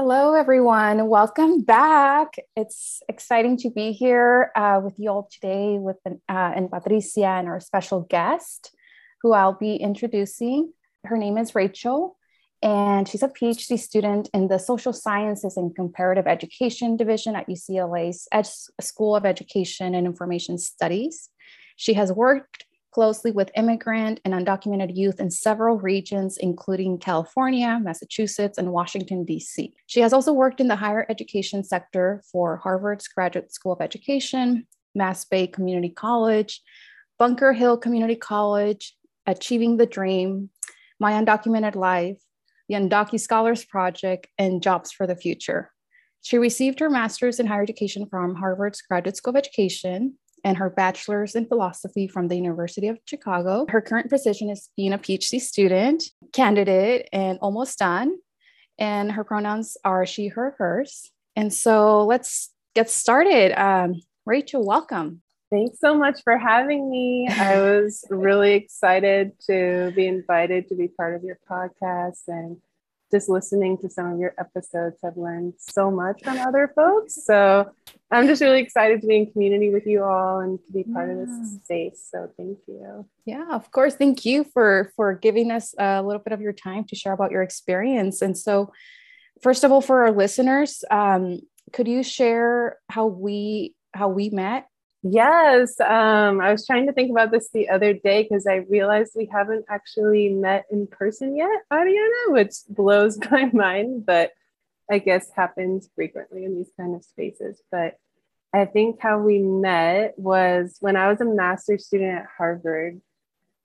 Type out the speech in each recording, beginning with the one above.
Hello, everyone. Welcome back. It's exciting to be here uh, with you all today with uh, and Patricia and our special guest, who I'll be introducing. Her name is Rachel, and she's a PhD student in the Social Sciences and Comparative Education Division at UCLA's Ed- School of Education and Information Studies. She has worked closely with immigrant and undocumented youth in several regions, including California, Massachusetts, and Washington, D.C. She has also worked in the higher education sector for Harvard's Graduate School of Education, Mass Bay Community College, Bunker Hill Community College, Achieving the Dream, My Undocumented Life, the UndocuScholars Project, and Jobs for the Future. She received her master's in higher education from Harvard's Graduate School of Education and her bachelor's in philosophy from the University of Chicago. Her current position is being a PhD student, candidate, and almost done. And her pronouns are she, her, hers. And so let's get started. Um, Rachel, welcome. Thanks so much for having me. I was really excited to be invited to be part of your podcast and just listening to some of your episodes, I've learned so much from other folks. So I'm just really excited to be in community with you all and to be part yeah. of this space. So thank you. Yeah, of course. Thank you for for giving us a little bit of your time to share about your experience. And so, first of all, for our listeners, um, could you share how we how we met Yes, um, I was trying to think about this the other day because I realized we haven't actually met in person yet, Ariana, which blows my mind, but I guess happens frequently in these kind of spaces. But I think how we met was when I was a master's student at Harvard.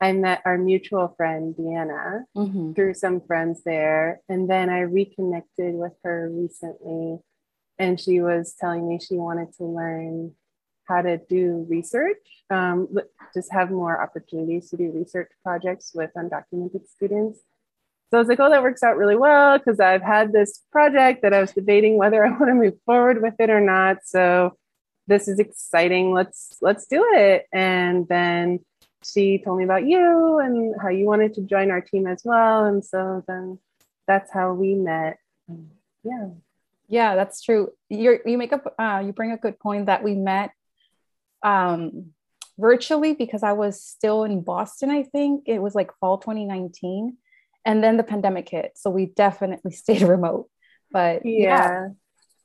I met our mutual friend, Deanna, mm-hmm. through some friends there. And then I reconnected with her recently. And she was telling me she wanted to learn how to do research, um, just have more opportunities to do research projects with undocumented students. So I was like, oh, that works out really well because I've had this project that I was debating whether I want to move forward with it or not. So this is exciting. Let's let's do it. And then she told me about you and how you wanted to join our team as well. And so then that's how we met. Yeah. Yeah, that's true. You you make up uh, you bring a good point that we met um, virtually because I was still in Boston, I think. It was like fall 2019. And then the pandemic hit. So we definitely stayed remote. But yeah. yeah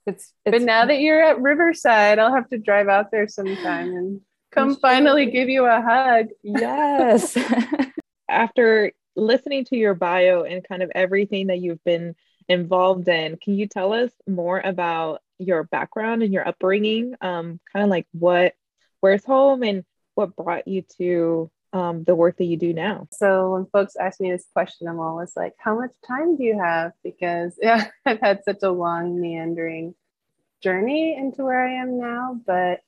it's, it's but now that you're at Riverside, I'll have to drive out there sometime and come finally give you a hug. Yes. After listening to your bio and kind of everything that you've been involved in, can you tell us more about your background and your upbringing? Um, kind of like what where's home and what brought you to um, the work that you do now? So when folks ask me this question, I'm always like, how much time do you have? Because yeah, I've had such a long meandering journey into where I am now. But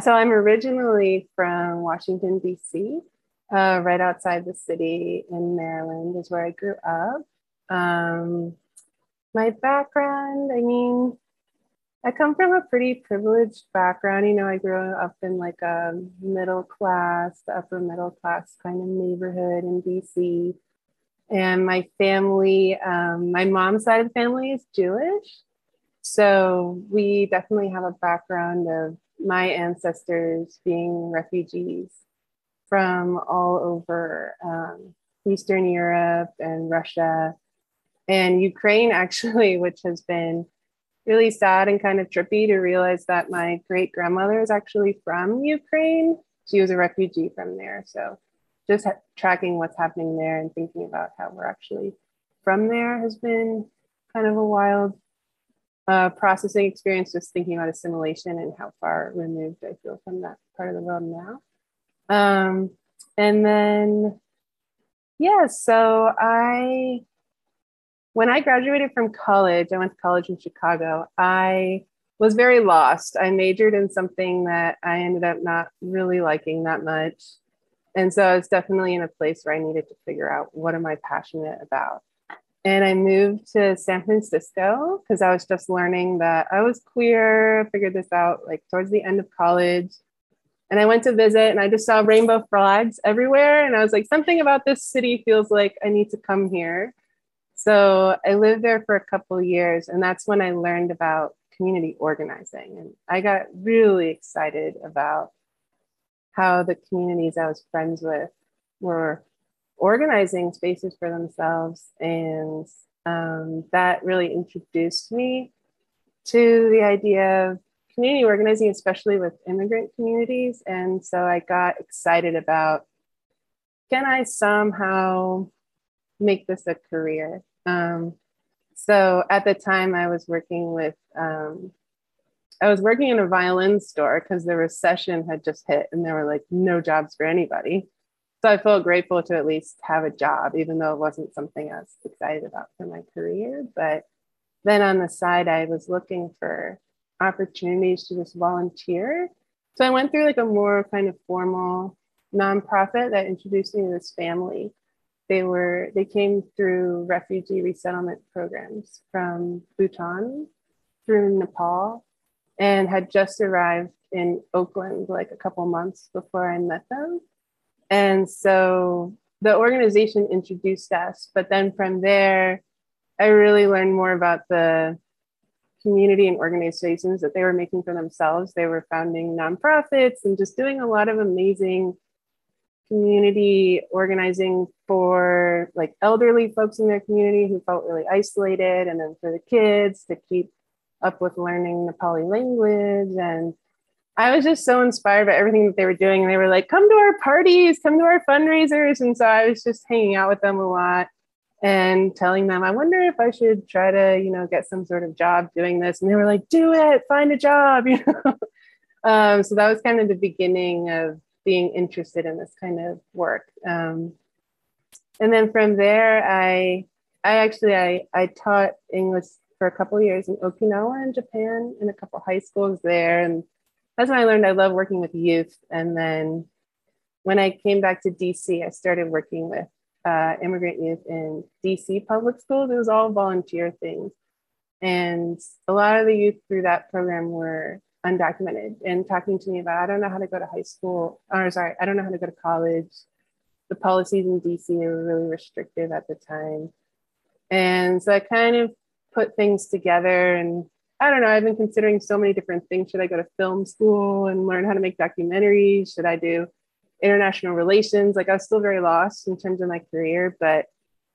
so I'm originally from Washington, D.C., uh, right outside the city in Maryland is where I grew up. Um, my background, I mean, I come from a pretty privileged background. You know, I grew up in like a middle class, upper middle class kind of neighborhood in DC. And my family, um, my mom's side of the family is Jewish. So we definitely have a background of my ancestors being refugees from all over um, Eastern Europe and Russia and Ukraine, actually, which has been really sad and kind of trippy to realize that my great grandmother is actually from Ukraine. She was a refugee from there. So just ha- tracking what's happening there and thinking about how we're actually from there has been kind of a wild uh, processing experience, just thinking about assimilation and how far removed I feel from that part of the world now. Um, and then, yeah, so I when I graduated from college, I went to college in Chicago. I was very lost. I majored in something that I ended up not really liking that much. And so I was definitely in a place where I needed to figure out what am I passionate about. And I moved to San Francisco because I was just learning that I was queer, figured this out like towards the end of college. And I went to visit and I just saw rainbow flags everywhere. And I was like, something about this city feels like I need to come here. So I lived there for a couple years. And that's when I learned about community organizing. And I got really excited about how the communities I was friends with were organizing spaces for themselves. And um, that really introduced me to the idea of community organizing, especially with immigrant communities. And so I got excited about can I somehow make this a career? Um, so at the time, I was working with, um, I was working in a violin store because the recession had just hit and there were like no jobs for anybody. So I felt grateful to at least have a job, even though it wasn't something I was excited about for my career. But then on the side, I was looking for opportunities to just volunteer. So I went through like a more kind of formal nonprofit that introduced me to this family they were they came through refugee resettlement programs from Bhutan through Nepal and had just arrived in Oakland like a couple months before I met them. And so the organization introduced us, but then from there, I really learned more about the community and organizations that they were making for themselves. They were founding nonprofits and just doing a lot of amazing community organizing for like elderly folks in their community who felt really isolated, and then for the kids to keep up with learning Nepali language. And I was just so inspired by everything that they were doing. And they were like, come to our parties, come to our fundraisers. And so I was just hanging out with them a lot and telling them, I wonder if I should try to, you know, get some sort of job doing this. And they were like, do it, find a job, you know. um, so that was kind of the beginning of being interested in this kind of work. Um, and then from there, I I actually I, I taught English for a couple years in Okinawa in Japan in a couple high schools there. And that's when I learned I love working with youth. And then when I came back to DC, I started working with uh, immigrant youth in DC public schools. It was all volunteer things. And a lot of the youth through that program were undocumented and talking to me about I don't know how to go to high school or sorry, I don't know how to go to college. The policies in DC were really restrictive at the time. And so I kind of put things together and I don't know, I've been considering so many different things. Should I go to film school and learn how to make documentaries? Should I do international relations? Like I was still very lost in terms of my career, but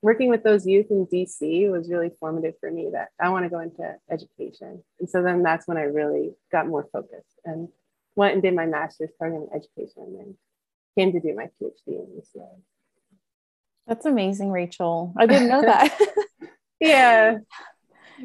working with those youth in DC was really formative for me that I want to go into education. And so then that's when I really got more focused and went and did my master's program in education and then came to do my PhD in UCLA. That's amazing, Rachel. I didn't know that. yeah.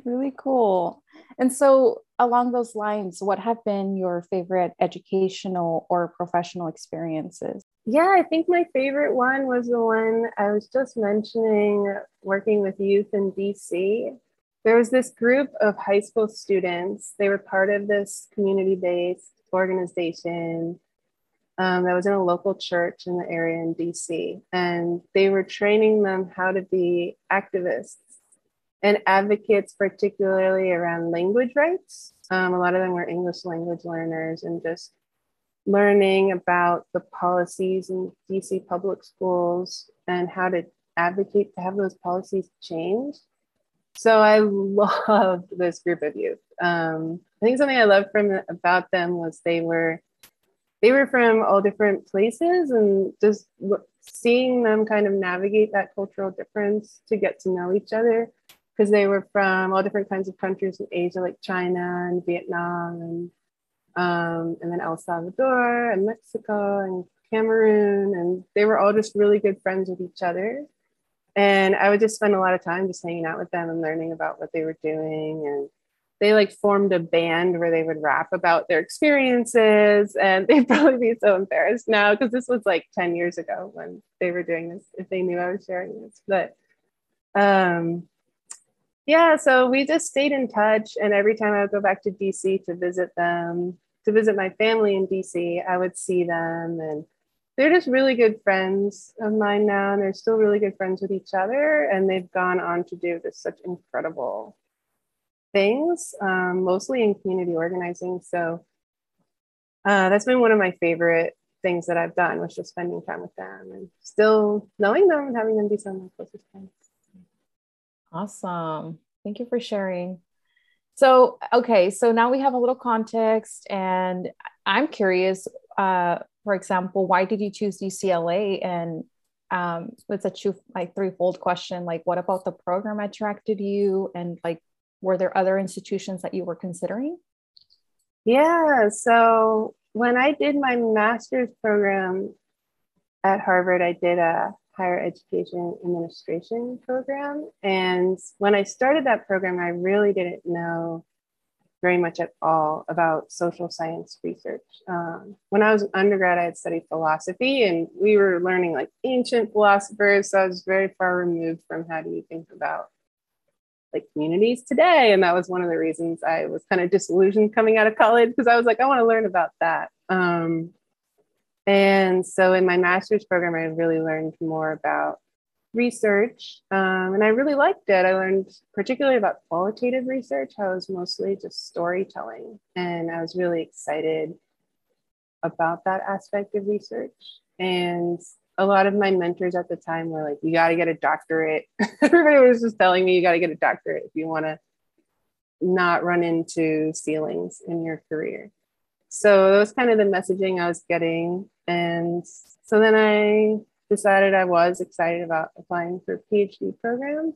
really cool. And so, along those lines, what have been your favorite educational or professional experiences? Yeah, I think my favorite one was the one I was just mentioning working with youth in DC. There was this group of high school students. They were part of this community based organization um, that was in a local church in the area in DC. And they were training them how to be activists and advocates, particularly around language rights. Um, a lot of them were English language learners and just learning about the policies in DC public schools and how to advocate to have those policies changed. So I loved this group of youth. Um, I think something I loved from about them was they were they were from all different places and just seeing them kind of navigate that cultural difference to get to know each other because they were from all different kinds of countries in Asia, like China and Vietnam, and um, and then El Salvador and Mexico and Cameroon, and they were all just really good friends with each other. And I would just spend a lot of time just hanging out with them and learning about what they were doing. And they like formed a band where they would rap about their experiences. And they'd probably be so embarrassed now because this was like 10 years ago when they were doing this, if they knew I was sharing this. But um, yeah, so we just stayed in touch. And every time I would go back to DC to visit them, to visit my family in DC, I would see them. And they're just really good friends of mine now. And they're still really good friends with each other. And they've gone on to do just such incredible things, um, mostly in community organizing. So uh, that's been one of my favorite things that I've done was just spending time with them and still knowing them and having them be some of my closest friends. Awesome. Thank you for sharing. So, okay, so now we have a little context, and I'm curious. Uh, for example, why did you choose UCLA? And um, it's a two, like threefold question. Like, what about the program attracted you? And like, were there other institutions that you were considering? Yeah. So when I did my master's program at Harvard, I did a higher education administration program. And when I started that program, I really didn't know very much at all about social science research. Um, when I was an undergrad, I had studied philosophy and we were learning like ancient philosophers. So I was very far removed from how do you think about like communities today. And that was one of the reasons I was kind of disillusioned coming out of college because I was like, I want to learn about that. Um, and so in my master's program, I really learned more about research um, and I really liked it. I learned particularly about qualitative research, how it was mostly just storytelling. And I was really excited about that aspect of research. And a lot of my mentors at the time were like, you got to get a doctorate. Everybody was just telling me you got to get a doctorate if you want to not run into ceilings in your career. So that was kind of the messaging I was getting. And so then I decided I was excited about applying for a PhD program.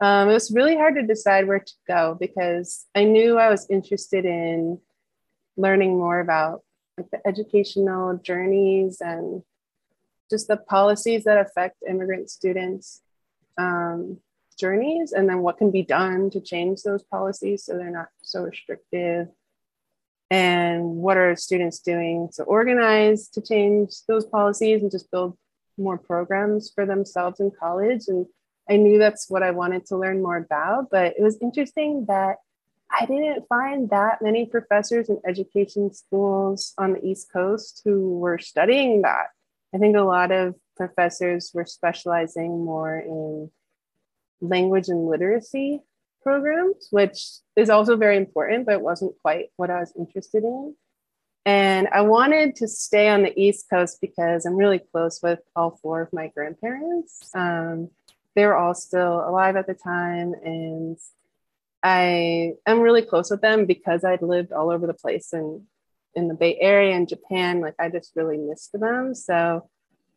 Um, it was really hard to decide where to go because I knew I was interested in learning more about like the educational journeys and just the policies that affect immigrant students um, journeys and then what can be done to change those policies so they're not so restrictive and what are students doing to organize to change those policies and just build more programs for themselves in college? And i knew that's what i wanted to learn more about but it was interesting that i didn't find that many professors in education schools on the east coast who were studying that. I think a lot of professors were specializing more in language and literacy programs, which is also very important, but it wasn't quite what I was interested in. And I wanted to stay on the East Coast because I'm really close with all four of my grandparents. Um, they were all still alive at the time, and I am really close with them because I'd lived all over the place and in the Bay Area and Japan. Like I just really missed them. So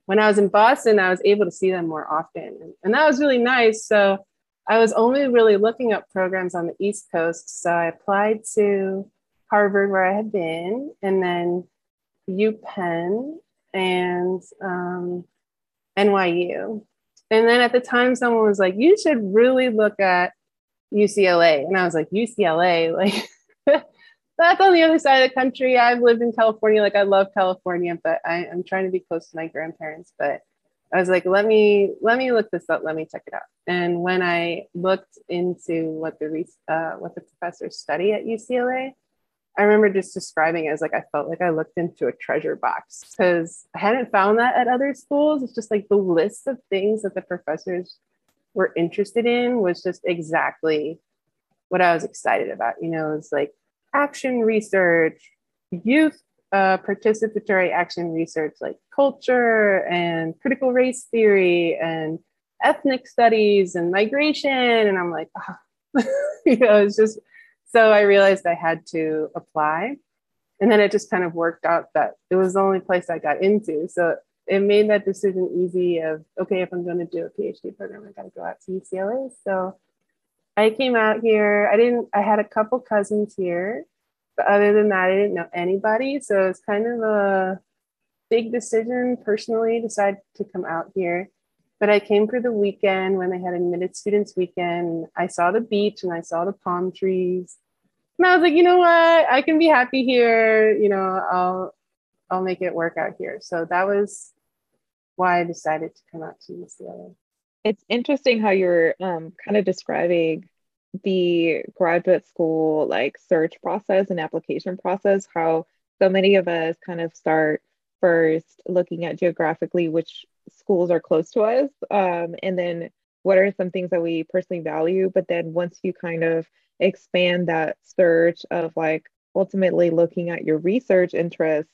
when I was in Boston, I was able to see them more often, and, and that was really nice. So I was only really looking up programs on the East Coast. So I applied to Harvard, where I had been, and then UPenn and um, NYU. And then at the time, someone was like, you should really look at UCLA. And I was like, UCLA? Like, that's on the other side of the country. I've lived in California. Like, I love California, but I, I'm trying to be close to my grandparents. But I was like, let me let me look this up. Let me check it out. And when I looked into what the uh, what the professors study at UCLA, I remember just describing it as like I felt like I looked into a treasure box because I hadn't found that at other schools. It's just like the list of things that the professors were interested in was just exactly what I was excited about. You know, it's like action research, youth uh, participatory action research like culture and critical race theory and ethnic studies and migration. And I'm like, oh. you know, it's just so I realized I had to apply. And then it just kind of worked out that it was the only place I got into. So it made that decision easy of okay, if I'm going to do a PhD program, I got to go out to UCLA. So I came out here. I didn't, I had a couple cousins here but other than that, I didn't know anybody. So it's kind of a big decision personally, decide to come out here. But I came for the weekend when they had admitted students weekend. I saw the beach and I saw the palm trees. And I was like, you know what? I can be happy here. You know, I'll I'll make it work out here. So that was why I decided to come out to UCLA. It's interesting how you're um, kind of describing the graduate school like search process and application process, how so many of us kind of start first looking at geographically which schools are close to us um, and then what are some things that we personally value but then once you kind of expand that search of like ultimately looking at your research interest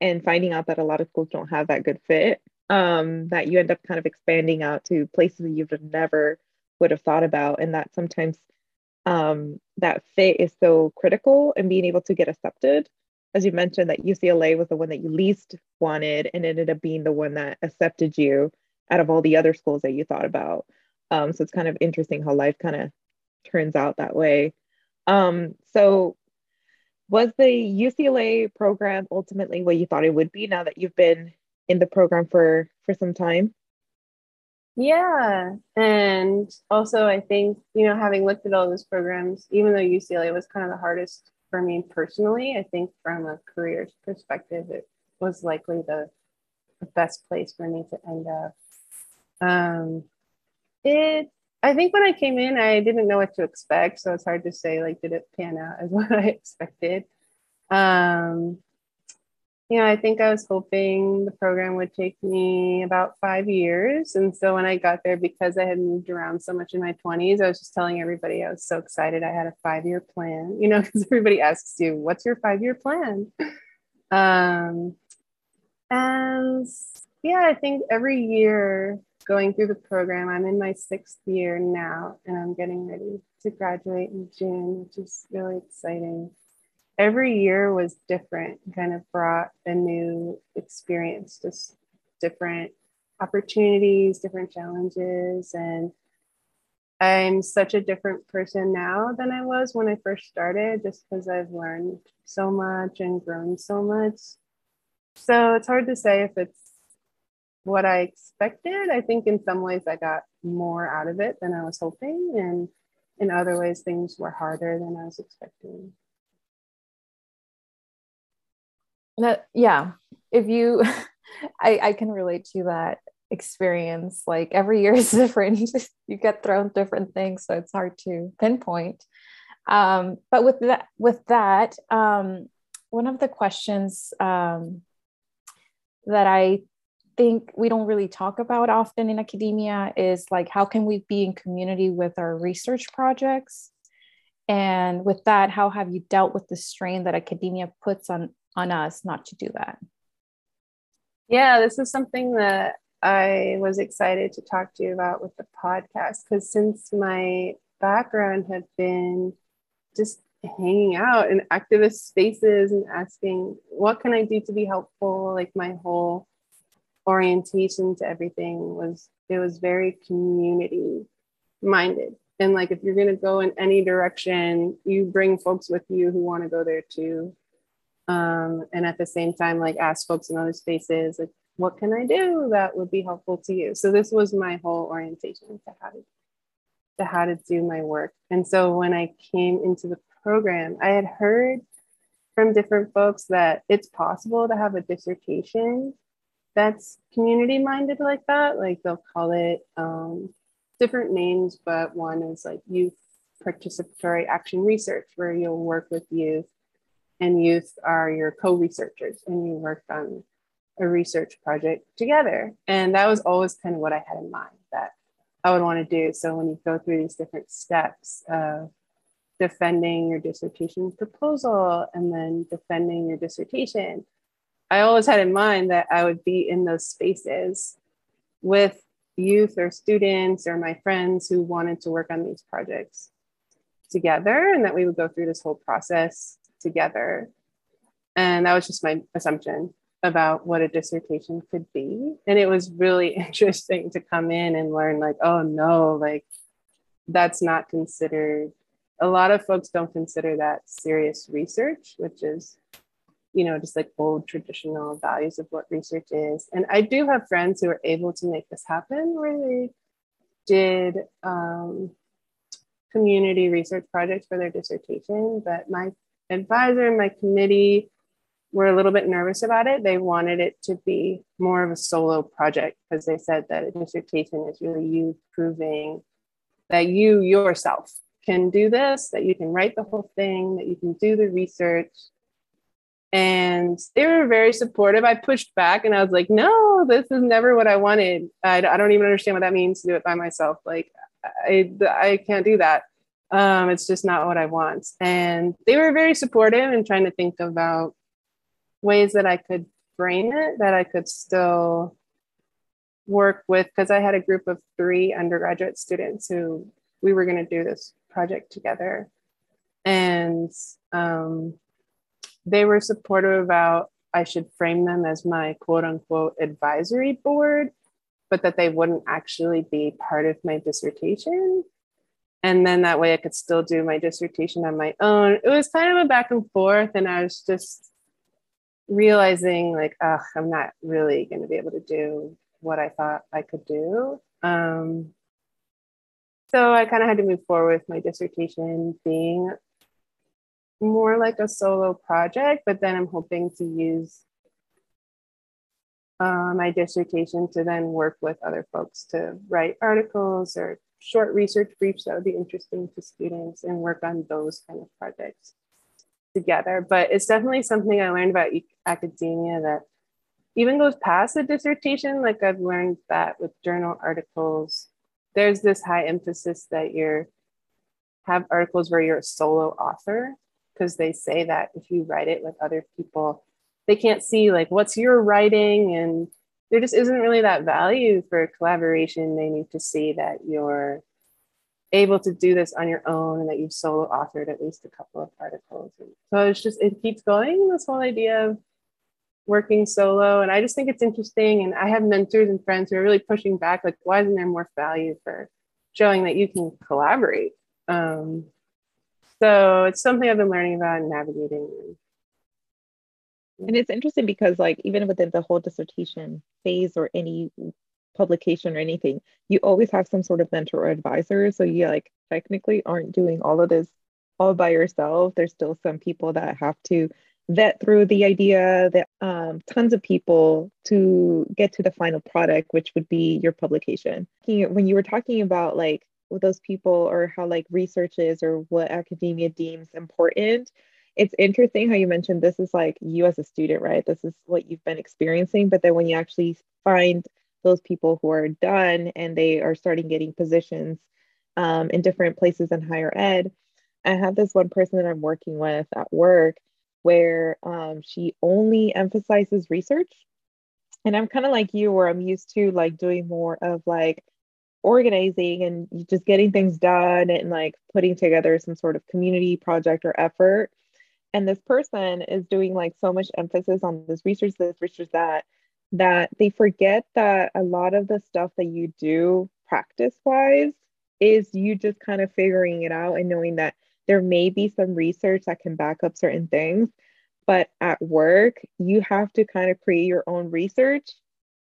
and finding out that a lot of schools don't have that good fit um, that you end up kind of expanding out to places that you've never would have thought about and that sometimes um, that fit is so critical and being able to get accepted. As you mentioned that ucla was the one that you least wanted and ended up being the one that accepted you out of all the other schools that you thought about. Um, so it's kind of interesting how life kind of turns out that way. Um, so was the ucla program ultimately what you thought it would be now that you've been in the program for for some time yeah and also i think you know having looked at all those programs even though ucla was kind of the hardest for me personally i think from a career perspective it was likely the, the best place for me to end up. Um it i think when i came in i didn't know what to expect so it's hard to say like did it pan out as what i expected? Um know, I think I was hoping the program would take me about five years. And so when I got there, because I had moved around so much in my 20s, I was just telling everybody I was so excited I had a five year plan, you know, because everybody asks you, what's your five year plan? Um, and yeah, I think every year going through the program, I'm in my sixth year now, and I'm getting ready to graduate in June, which is really exciting every year was different, kind of brought a new experience, just different opportunities, different challenges. And I'm such a different person now than I was when I first started, just because I've learned so much and grown so much. So it's hard to say if it's what I expected. I think in some ways I got more out of it than I was hoping. And in other ways, things were harder than I was expecting that yeah. If you I, I can relate to that experience. Like every year is different. You get thrown different things so it's hard to pinpoint. Um, but with that with that um, one of the questions um, that i think we don't really talk about often in academia is like how can we be in community with our research projects? And with that how have you dealt with the strain that academia puts on on us not to do that. Yeah, this is something that I was excited to talk to you about with the podcast because since my background had been just hanging out in activist spaces and asking, what can I do to be helpful? Like my whole orientation to everything was, it was very community minded. And like, if you're going to go in any direction, you bring folks with you who want to go there too um, and at the same time like ask folks in other spaces like what can i do that would be helpful to you? So this was my whole orientation to how to, to how to do my work. And so when i came into the program i had heard from different folks that it's possible to have a dissertation that's community minded like that. Like they'll call it um, different names but one is like youth participatory action research where you'll work with youth and youth are your co-researchers and you worked on a research project together. And that was always kind of what i had in mind that i would want to do. So when you go through these different steps of defending your dissertation proposal and then defending your dissertation i always had in mind that i would be in those spaces with youth or students or my friends who wanted to work on these projects together and that we would go through this whole process together. And that was just my assumption about what a dissertation could be. And it was really interesting to come in and learn, like, oh no, like that's not considered. A lot of folks don't consider that serious research, which is, you know, just like old traditional values of what research is. And I do have friends who are able to make this happen where they did um, community research projects for their dissertation, but my advisor and my committee were a little bit nervous about it. They wanted it to be more of a solo project because they said that a dissertation is really you proving that you yourself can do this, that you can write the whole thing, that you can do the research. And they were very supportive. I pushed back and I was like, no, this is never what I wanted. I, I don't even understand what that means to do it by myself. Like, I, I can't do that. Um, it's just not what I want. And they were very supportive and trying to think about ways that I could frame it, that I could still work with, because I had a group of three undergraduate students who we were going to do this project together. And um, they were supportive about I should frame them as my quote unquote advisory board, but that they wouldn't actually be part of my dissertation. And then that way I could still do my dissertation on my own. It was kind of a back and forth, and I was just realizing like, ugh, I'm not really going to be able to do what I thought I could do. Um, so I kind of had to move forward with my dissertation being more like a solo project, but then I'm hoping to use uh, my dissertation to then work with other folks to write articles or short research briefs that would be interesting to students and work on those kind of projects together. But it's definitely something I learned about academia that even goes past the dissertation. Like I've learned that with journal articles, there's this high emphasis that you're have articles where you're a solo author because they say that if you write it with other people, they can't see like what's your writing and there just isn't really that value for collaboration. They need to see that you're able to do this on your own and that you've solo authored at least a couple of articles. So it's just, it keeps going, this whole idea of working solo. And I just think it's interesting. And I have mentors and friends who are really pushing back, like, why isn't there more value for showing that you can collaborate? Um, so it's something I've been learning about and navigating. And it's interesting because, like, even within the whole dissertation phase or any publication or anything, you always have some sort of mentor or advisor. So you like technically aren't doing all of this all by yourself. There's still some people that have to vet through the idea that um, tons of people to get to the final product, which would be your publication. When you were talking about like those people or how like research is or what academia deems important, it's interesting how you mentioned this is like you as a student, right? This is what you've been experiencing. But then when you actually find those people who are done and they are starting getting positions um, in different places in higher ed, I have this one person that I'm working with at work where um, she only emphasizes research. And I'm kind of like you, where I'm used to like doing more of like organizing and just getting things done and like putting together some sort of community project or effort. And this person is doing like so much emphasis on this research, this research, that, that they forget that a lot of the stuff that you do practice wise is you just kind of figuring it out and knowing that there may be some research that can back up certain things. But at work you have to kind of create your own research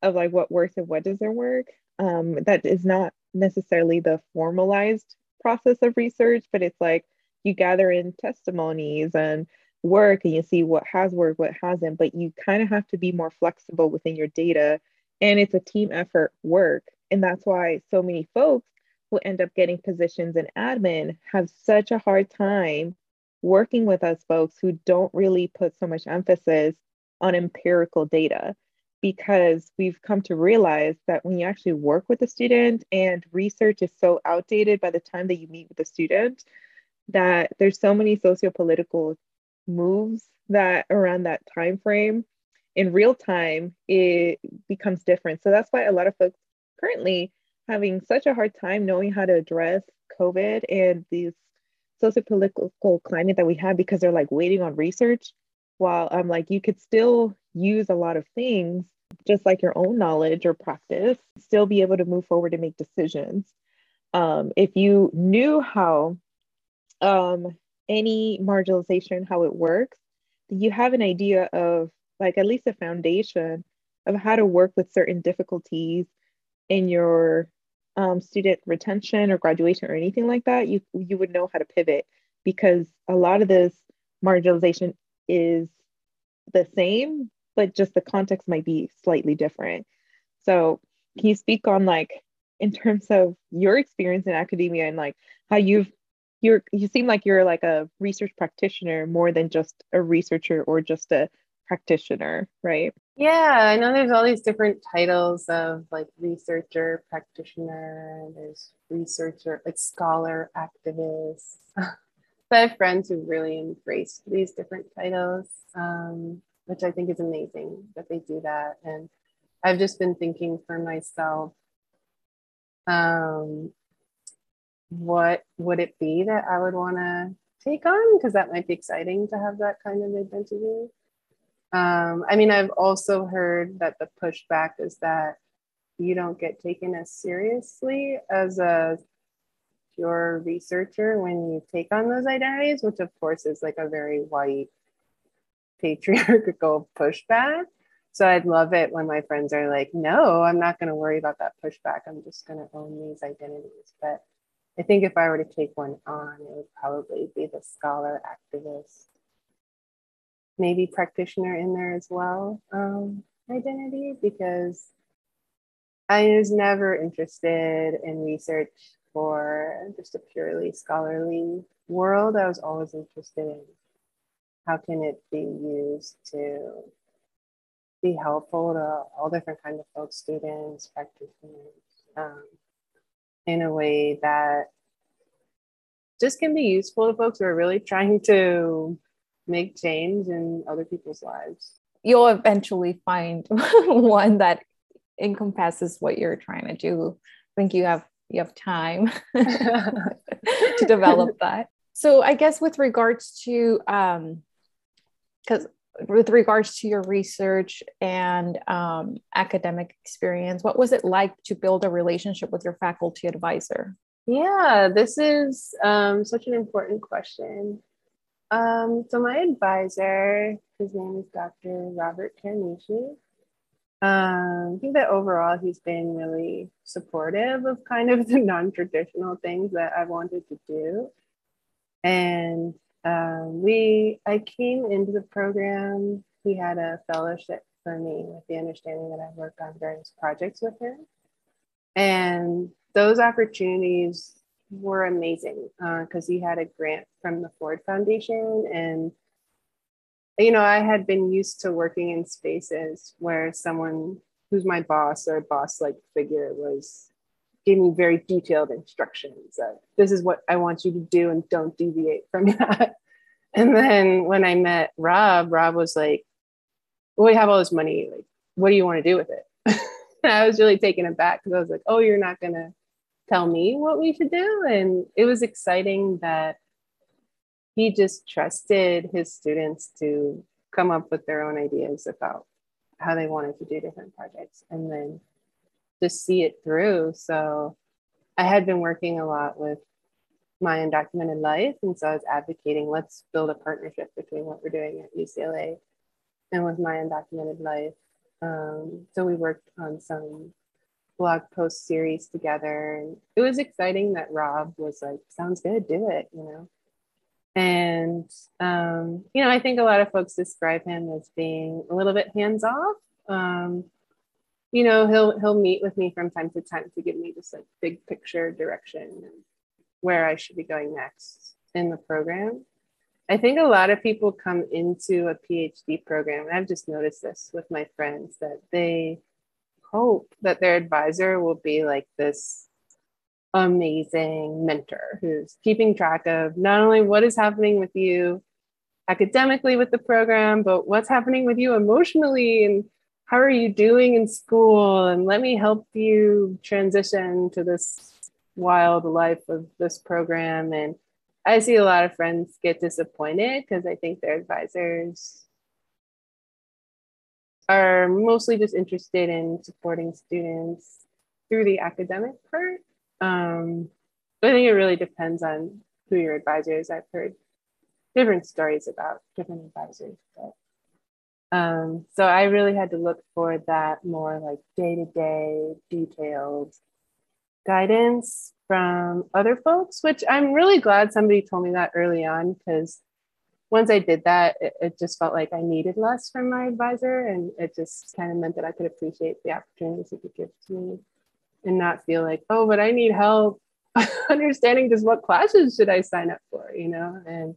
of like what works and what doesn't work. Um, that is not necessarily the formalized process of research but it's like you gather in testimonies and work and you see what has worked what hasn't but you kind of have to be more flexible within your data. And it's a team effort work. And that's why so many folks who end up getting positions in admin have such a hard time working with us folks who don't really put so much emphasis on empirical data. Because we've come to realize that when you actually work with a student and research is so outdated by the time that you meet with a student that there's so many sociopolitical moves that around that time frame in real time it becomes different so that's why a lot of folks currently having such a hard time knowing how to address COVID and these sociopolitical climate that we have because they're like waiting on research. While I'm like, you could still use a lot of things, just like your own knowledge or practice, still be able to move forward and make decisions. Um, if you knew how um, any marginalization, how it works, you have an idea of like at least a foundation of how to work with certain difficulties in your um, student retention or graduation or anything like that, you you would know how to pivot because a lot of this marginalization is the same, but just the context might be slightly different. So can you speak on like in terms of your experience in academia and like how you've you're you seem like you're like a research practitioner more than just a researcher or just a practitioner, right? Yeah, I know there's all these different titles of like researcher, practitioner, there's researcher, like scholar, activist. I have friends who really embrace these different titles, um, which I think is amazing that they do that. And I've just been thinking for myself, um, what would it be that I would want to take on? Because that might be exciting to have that kind of identity. Um, I mean, I've also heard that the pushback is that you don't get taken as seriously as a pure researcher when you take on those identities, which of course is like a very white patriarchal pushback. So I'd love it when my friends are like, no, I'm not going to worry about that pushback. I'm just going to own these identities. But I think if I were to take one on, it would probably be the scholar activist, maybe practitioner in there as well, um, identity, because I was never interested in research for just a purely scholarly world. I was always interested in how can it be used to be helpful to all different kinds of folks, students, practitioners. Um, in a way that just can be useful to folks who are really trying to make change in other people's lives. You'll eventually find one that encompasses what you're trying to do. I think you have you have time to develop that. So I guess with regards to um because with regards to your research and um, academic experience, what was it like to build a relationship with your faculty advisor? Yeah, this is um, such an important question. Um, so my advisor, his name is Dr. Robert Teranishi. Um, I think that overall he's been really supportive of kind of the non-traditional things that I wanted to do. And um, we I came into the program. He had a fellowship for me with the understanding that I worked on various projects with him, and those opportunities were amazing because uh, he had a grant from the Ford Foundation and you know I had been used to working in spaces where someone who's my boss or boss like figure was gave me very detailed instructions of this is what I want you to do and don't deviate from that. And then when I met Rob, Rob was like, well, we have all this money. Like, what do you want to do with it? I was really taken aback because I was like, oh, you're not going to tell me what we should do. And it was exciting that he just trusted his students to come up with their own ideas about how they wanted to do different projects. And then to see it through. So I had been working a lot with my undocumented life. And so I was advocating let's build a partnership between what we're doing at UCLA and with my undocumented life. Um, so we worked on some blog post series together. And it was exciting that Rob was like, sounds good, do it, you know. And, um, you know, I think a lot of folks describe him as being a little bit hands off. Um, you know he'll he'll meet with me from time to time to give me just like big picture direction and where I should be going next in the program. I think a lot of people come into a PhD program, and I've just noticed this with my friends that they hope that their advisor will be like this amazing mentor who's keeping track of not only what is happening with you academically with the program, but what's happening with you emotionally and how are you doing in school? And let me help you transition to this wild life of this program. And i see a lot of friends get disappointed because i think their advisors are mostly just interested in supporting students through the academic part. Um, i think it really depends on who your advisor is i've heard different stories about different advisors but um, so I really had to look for that more like day to day detailed guidance from other folks, which I'm really glad somebody told me that early on because once I did that, it, it, just felt like I needed less from my advisor. And it just kind of meant that I could appreciate the opportunities he could give to me and not feel like, oh, but I need help. understanding just what classes should I sign up for, you know? And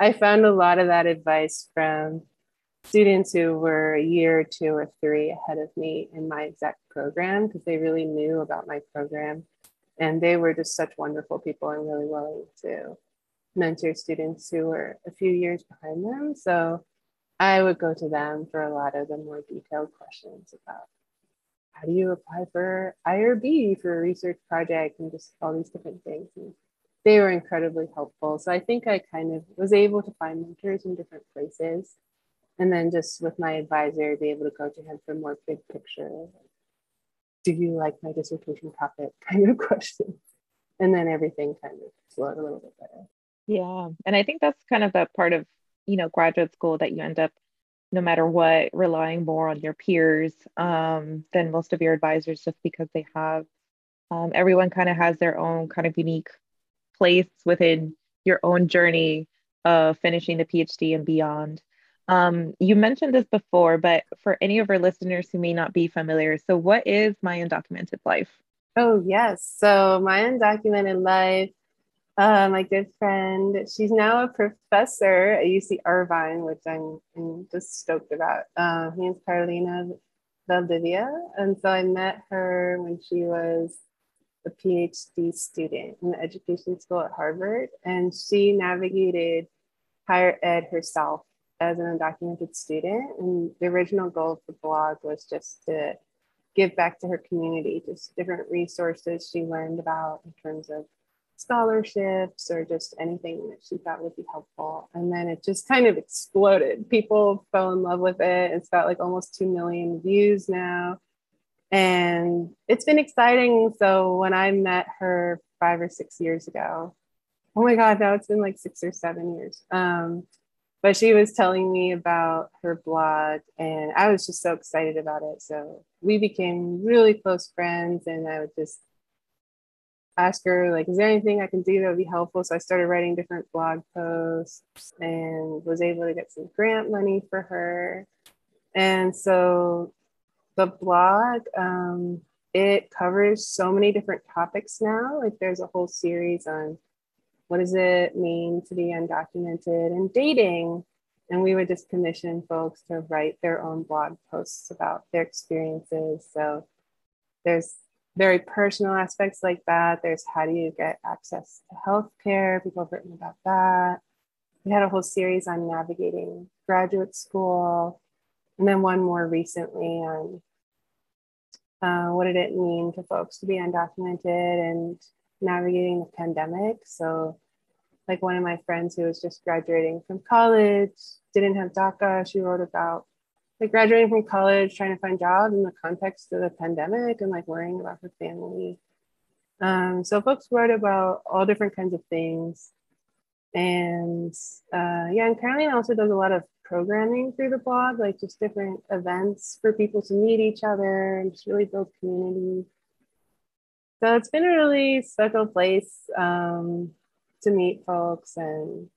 I found a lot of that advice from students who were a year, two, or three ahead of me in my exact program because they really knew about my program. And they were just such wonderful people and really willing to mentor students who were a few years behind them. So I would go to them for a lot of the more detailed questions about how do you apply for IRB for a research project and just all these different things. And they were incredibly helpful. So I think I kind of was able to find mentors in different places. And then just with my advisor, be able to go to him for more big picture. Do you like my dissertation topic kind of question And then everything kind of flowed a little bit better. Yeah. And I think that's kind of that part of, you know, graduate school that you end up, no matter what, relying more on your peers um, than most of your advisors just because they have, um, everyone kind of has their own kind of unique place within your own journey of finishing the PhD and beyond. Um, you mentioned this before, but for any of our listeners who may not be familiar, so what is my undocumented life? Oh, yes. So, my undocumented life uh, my good friend. She's now a professor at UC Irvine, which I'm, I'm just stoked about. Uh, her name's Carolina Valdivia. And so I met her when she was a PhD student in the education school at Harvard. And she navigated higher ed herself as an undocumented student. And the original goal of the blog was just to give back to her community, just different resources she learned about in terms of scholarships or just anything that she thought would be helpful. And then it just kind of exploded. People fell in love with it. It's got like almost 2 million views now. And it's been exciting. So when I met her five or six years ago, oh my God, now it's been like six or seven years. Um, but she was telling me about her blog and I was just so excited about it. So we became really close friends and I would just ask her like is there anything i can do that would be helpful? So i started writing different blog posts and was able to get some grant money for her. And so the blog um, it covers so many different topics now. Like there's a whole series on what does it mean to be undocumented and dating and we would just commission folks to write their own blog posts about their experiences so there's very personal aspects like that. There's how do you get access to healthcare? People have written about that. We had a whole series on navigating graduate school, and then one more recently on uh, what did it mean to folks to be undocumented and navigating the pandemic. So, like one of my friends who was just graduating from college didn't have DACA. She wrote about like graduating from college, trying to find jobs in the context of the pandemic and like worrying about her family. Um, so folks wrote about all different kinds of things. And uh, yeah, and Carolina also does a lot of programming through the blog, like just different events for people to meet each other and just really build community. So it's been a really special place um, to meet folks. And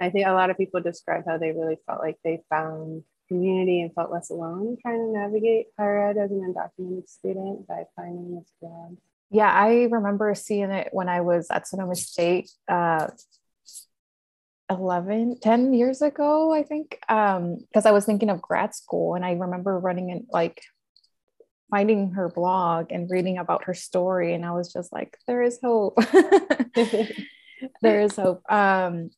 I think a lot of people describe how they really felt like they found community and felt less alone trying to navigate higher ed as an undocumented student by finding this job. Yeah, I remember seeing it when I was at Sonoma State uh, 11, 10 years ago, I think, because um, I was thinking of grad school and I remember running in like finding her blog and reading about her story. And I was just like, there is hope. there is hope. Um,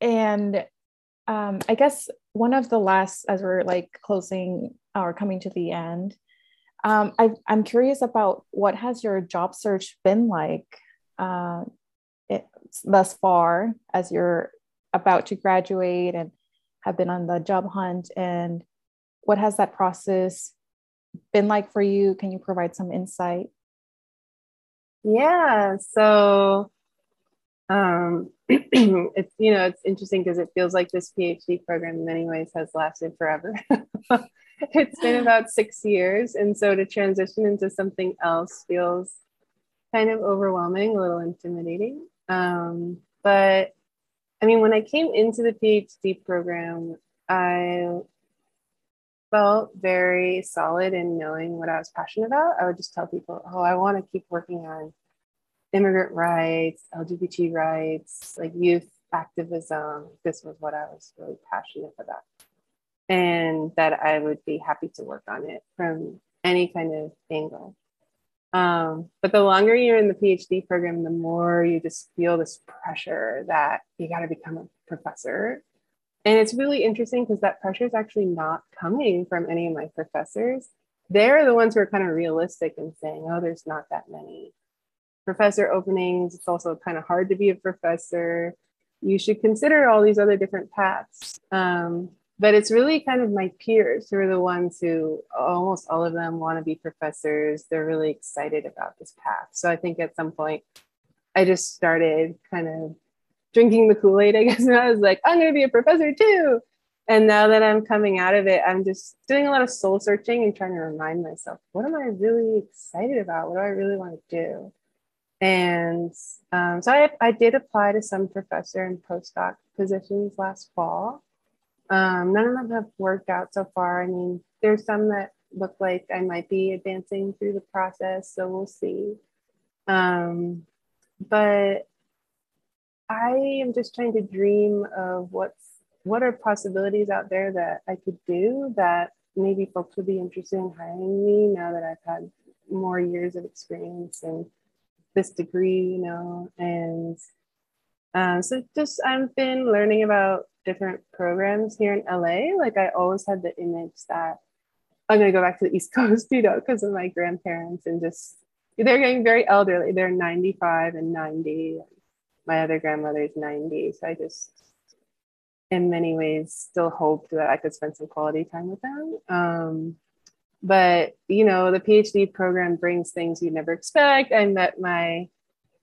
and um, I guess one of the last, as we're like closing or coming to the end, um, I, am curious about what has your job search been like uh, it, thus far as you're about to graduate and have been on the job hunt, and what has that process been like for you? Can you provide some insight? Yeah, so um, it's you know it's interesting because it feels like this phd program in many ways has lasted forever it's been about six years and so to transition into something else feels kind of overwhelming a little intimidating um, but i mean when i came into the phd program i felt very solid in knowing what i was passionate about i would just tell people oh i want to keep working on immigrant rights, LGBT rights, like youth activism. This was what I was really passionate about. And that I would be happy to work on it from any kind of angle. Um, but the longer you're in the PhD program, the more you just feel this pressure that you got to become a professor. And it's really interesting because that pressure is actually not coming from any of my professors. They're the ones who are kind of realistic and saying, oh, there's not that many professor openings. It's also kind of hard to be a professor. You should consider all these other different paths. Um, but it's really kind of my peers who are the ones who almost all of them want to be professors. They're really excited about this path. So I think at some point I just started kind of drinking the Kool Aid, I guess. And I was like, I'm going to be a professor too. And now that I'm coming out of it, I'm just doing a lot of soul searching and trying to remind myself, what am I really excited about? What do I really want to do? And um, so I, I did apply to some professor and postdoc positions last fall. Um, none of them have worked out so far. I mean, there's some that look like I might be advancing through the process, so we'll see. Um, but I am just trying to dream of what's what are possibilities out there that I could do that maybe folks would be interested in hiring me now that I've had more years of experience and this degree, you know, and um, so just I've been learning about different programs here in LA. Like I always had the image that I'm gonna go back to the East Coast, you know, because of my grandparents and just they're getting very elderly. They're 95 and 90. My other grandmother's 90. So I just in many ways still hoped that I could spend some quality time with them. Um, but you know, the PhD program brings things you never expect. I met my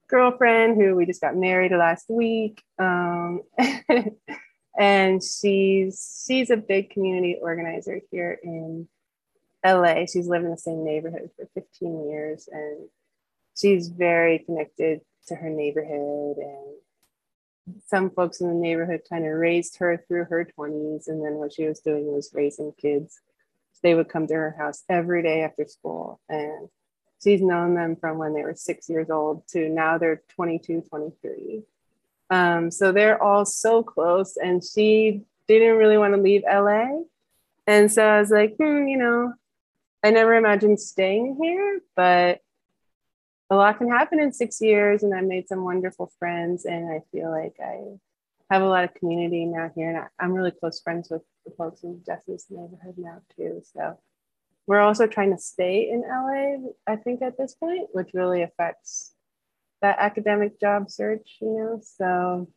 girlfriend who we just got married last week. Um, and she's she's a big community organizer here in LA. She's lived in the same neighborhood for 15 years and she's very connected to her neighborhood and some folks in the neighborhood kind of raised her through her 20s and then what she was doing was raising kids. they would come to her house every day after school and she's known them from when they were six years old to now they're 22, 23. Um, so they're all so close, and she didn't really want to leave LA. And so I was like, hmm, you know, I never imagined staying here, but a lot can happen in six years. And I made some wonderful friends, and I feel like I have a lot of community now here. And I, am really close friends with the folks in Jesse's neighborhood now, too. So we're also trying to stay in LA, I think, at this point, which really affects that academic job search, you know. So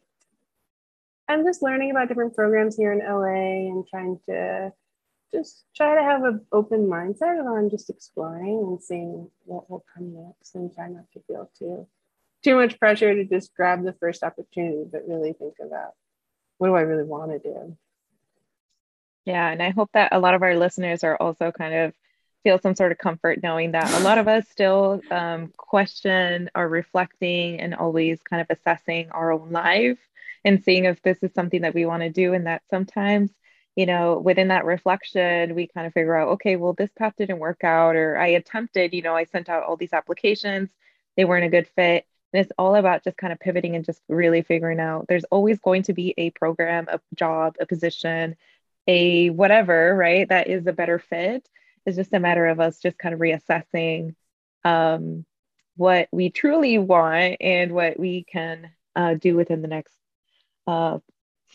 I'm just learning about different programs here in LA and trying to just try to have an open mindset on just exploring and seeing what will come next and try not to feel too too much pressure to just grab the first opportunity, but really think about what do I really want to do. Yeah, and I hope that a lot of our listeners are also kind of feel some sort of comfort knowing that a lot of us still um, question or reflecting and always kind of assessing our own life and seeing if this is something that we want to do and that sometimes you know within that reflection we kind of figure out okay well this path didn't work out or i attempted you know i sent out all these applications they weren't a good fit. And it's all about just kind of pivoting and just really figuring out there's always going to be a program a job a position a whatever right that is a better fit. It's just a matter of us just kind of reassessing um, what we truly want and what we can uh, do within the next uh,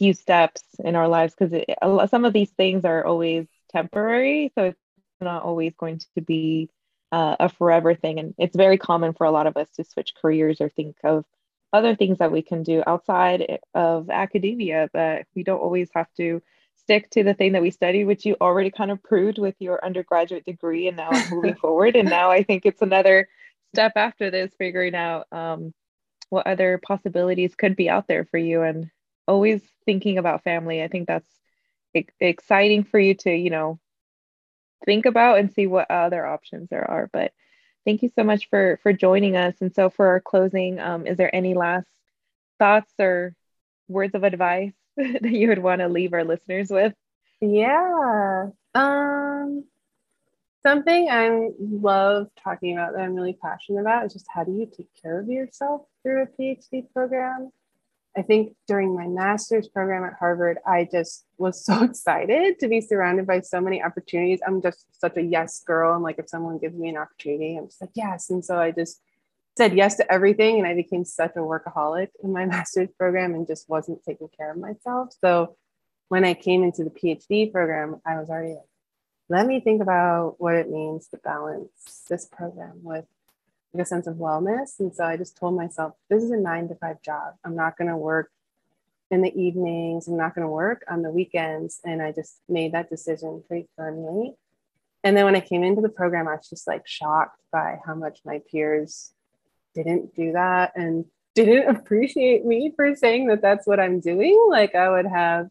few steps in our lives because some of these things are always temporary so it's not always going to be uh, a forever thing and it's very common for a lot of us to switch careers or think of other things that we can do outside of academia that we don't always have to stick to the thing that we studied, which you already kind of proved with your undergraduate degree. And now I'm moving forward. And now I think it's another step after this, figuring out um, what other possibilities could be out there for you and always thinking about family. I think that's exciting for you to, you know, think about and see what other options there are. But thank you so much for for joining us. And so for our closing, um, is there any last thoughts or words of advice that you would want to leave our listeners with? Yeah. Um Something I love talking about that I'm really passionate about is just how do you take care of yourself through a PhD program? I think during my master's program at Harvard, I just was so excited to be surrounded by so many opportunities. I'm just such a yes girl. And like, if someone gives me an opportunity, I'm just like, yes. And so I just said yes to everything. And I became such a workaholic in my master's program and just wasn't taking care of myself. So when I came into the PhD program, I was already like, let me think about what it means to balance this program with a sense of wellness. And so I just told myself, this is a nine to five job. I'm not going to work in the evenings. I'm not going to work on the weekends. And I just made that decision pretty firmly. And then when I came into the program, I was just like shocked by how much my peers didn't do that and didn't appreciate me for saying that that's what I'm doing. Like I would have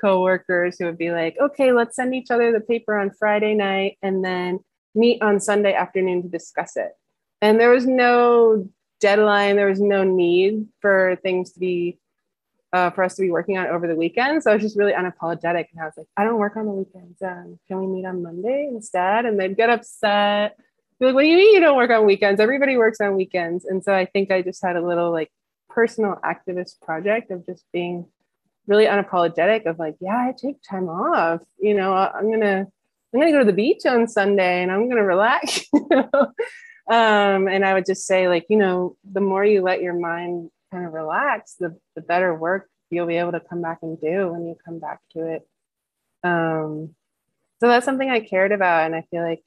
coworkers who would be like, okay, let's send each other the paper on Friday night and then meet on Sunday afternoon to discuss it. And there was no deadline, there was no need for things to be uh, for us to be working on over the weekend. So I was just really unapologetic. And I was like, I don't work on the weekends. Um, can we meet on Monday instead? And they'd get upset. Be like, what do you mean you don't work on weekends? Everybody works on weekends. And so I think I just had a little like personal activist project of just being really unapologetic of like, yeah, I take time off. You know, I'm gonna I'm gonna go to the beach on Sunday and I'm gonna relax. um, and I would just say like, you know, the more you let your mind kind of relax, the the better work you'll be able to come back and do when you come back to it. Um, so that's something I cared about, and I feel like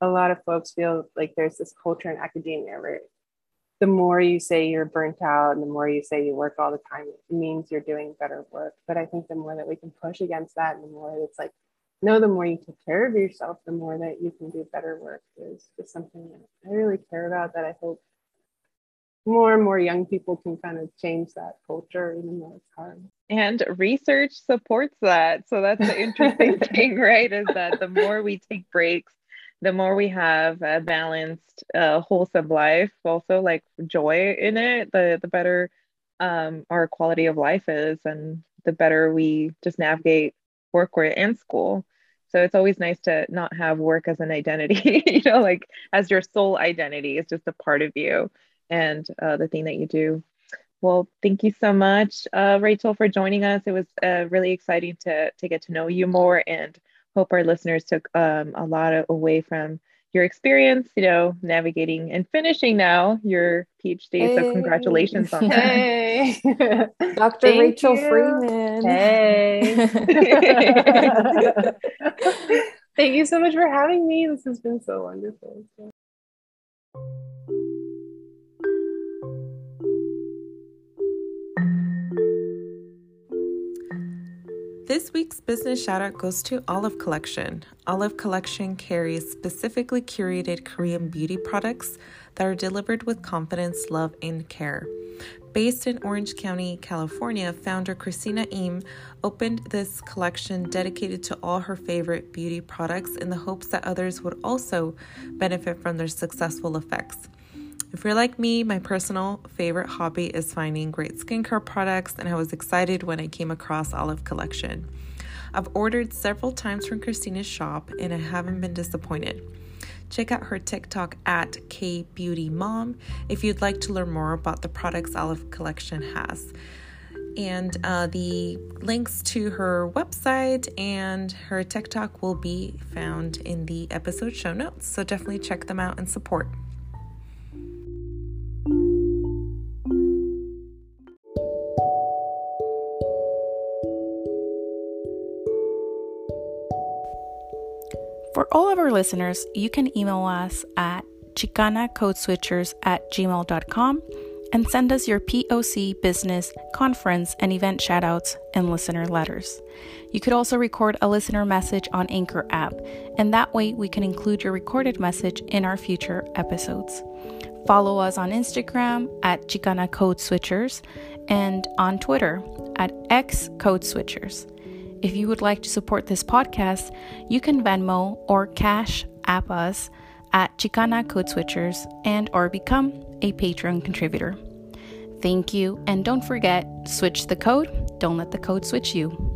a lot of folks feel like there's this culture in academia where the more you say you're burnt out and the more you say you work all the time, it means you're doing better work. But I think the more that we can push against that and the more it's like, no, the more you take care of yourself, the more that you can do better work is just something that I really care about that I hope more and more young people can kind of change that culture, even though it's hard. And research supports that. So that's the interesting thing, right? Is that the more we take breaks, the more we have a balanced, uh, wholesome life, also like joy in it, the the better um, our quality of life is, and the better we just navigate work or and school. So it's always nice to not have work as an identity, you know, like as your sole identity. It's just a part of you and uh, the thing that you do. Well, thank you so much, uh, Rachel, for joining us. It was uh, really exciting to to get to know you more and hope our listeners took um, a lot of, away from your experience, you know, navigating and finishing now your PhD. Hey. So congratulations on that. Hey, Dr. Rachel you. Freeman. Hey. Thank you so much for having me. This has been so wonderful. This week's business shout out goes to Olive Collection. Olive Collection carries specifically curated Korean beauty products that are delivered with confidence, love, and care. Based in Orange County, California, founder Christina Im opened this collection dedicated to all her favorite beauty products in the hopes that others would also benefit from their successful effects. If you're like me, my personal favorite hobby is finding great skincare products, and I was excited when I came across Olive Collection. I've ordered several times from Christina's shop, and I haven't been disappointed. Check out her TikTok at KBeautyMom if you'd like to learn more about the products Olive Collection has. And uh, the links to her website and her TikTok will be found in the episode show notes. So definitely check them out and support. For all of our listeners, you can email us at chicanacodeswitchers at gmail.com and send us your POC business, conference, and event shoutouts and listener letters. You could also record a listener message on Anchor app, and that way we can include your recorded message in our future episodes. Follow us on Instagram at Chicana Code Switchers and on Twitter at X Code Switchers. If you would like to support this podcast, you can Venmo or Cash App us at Chicana Code Switchers and or become a Patreon contributor. Thank you, and don't forget, switch the code, don't let the code switch you.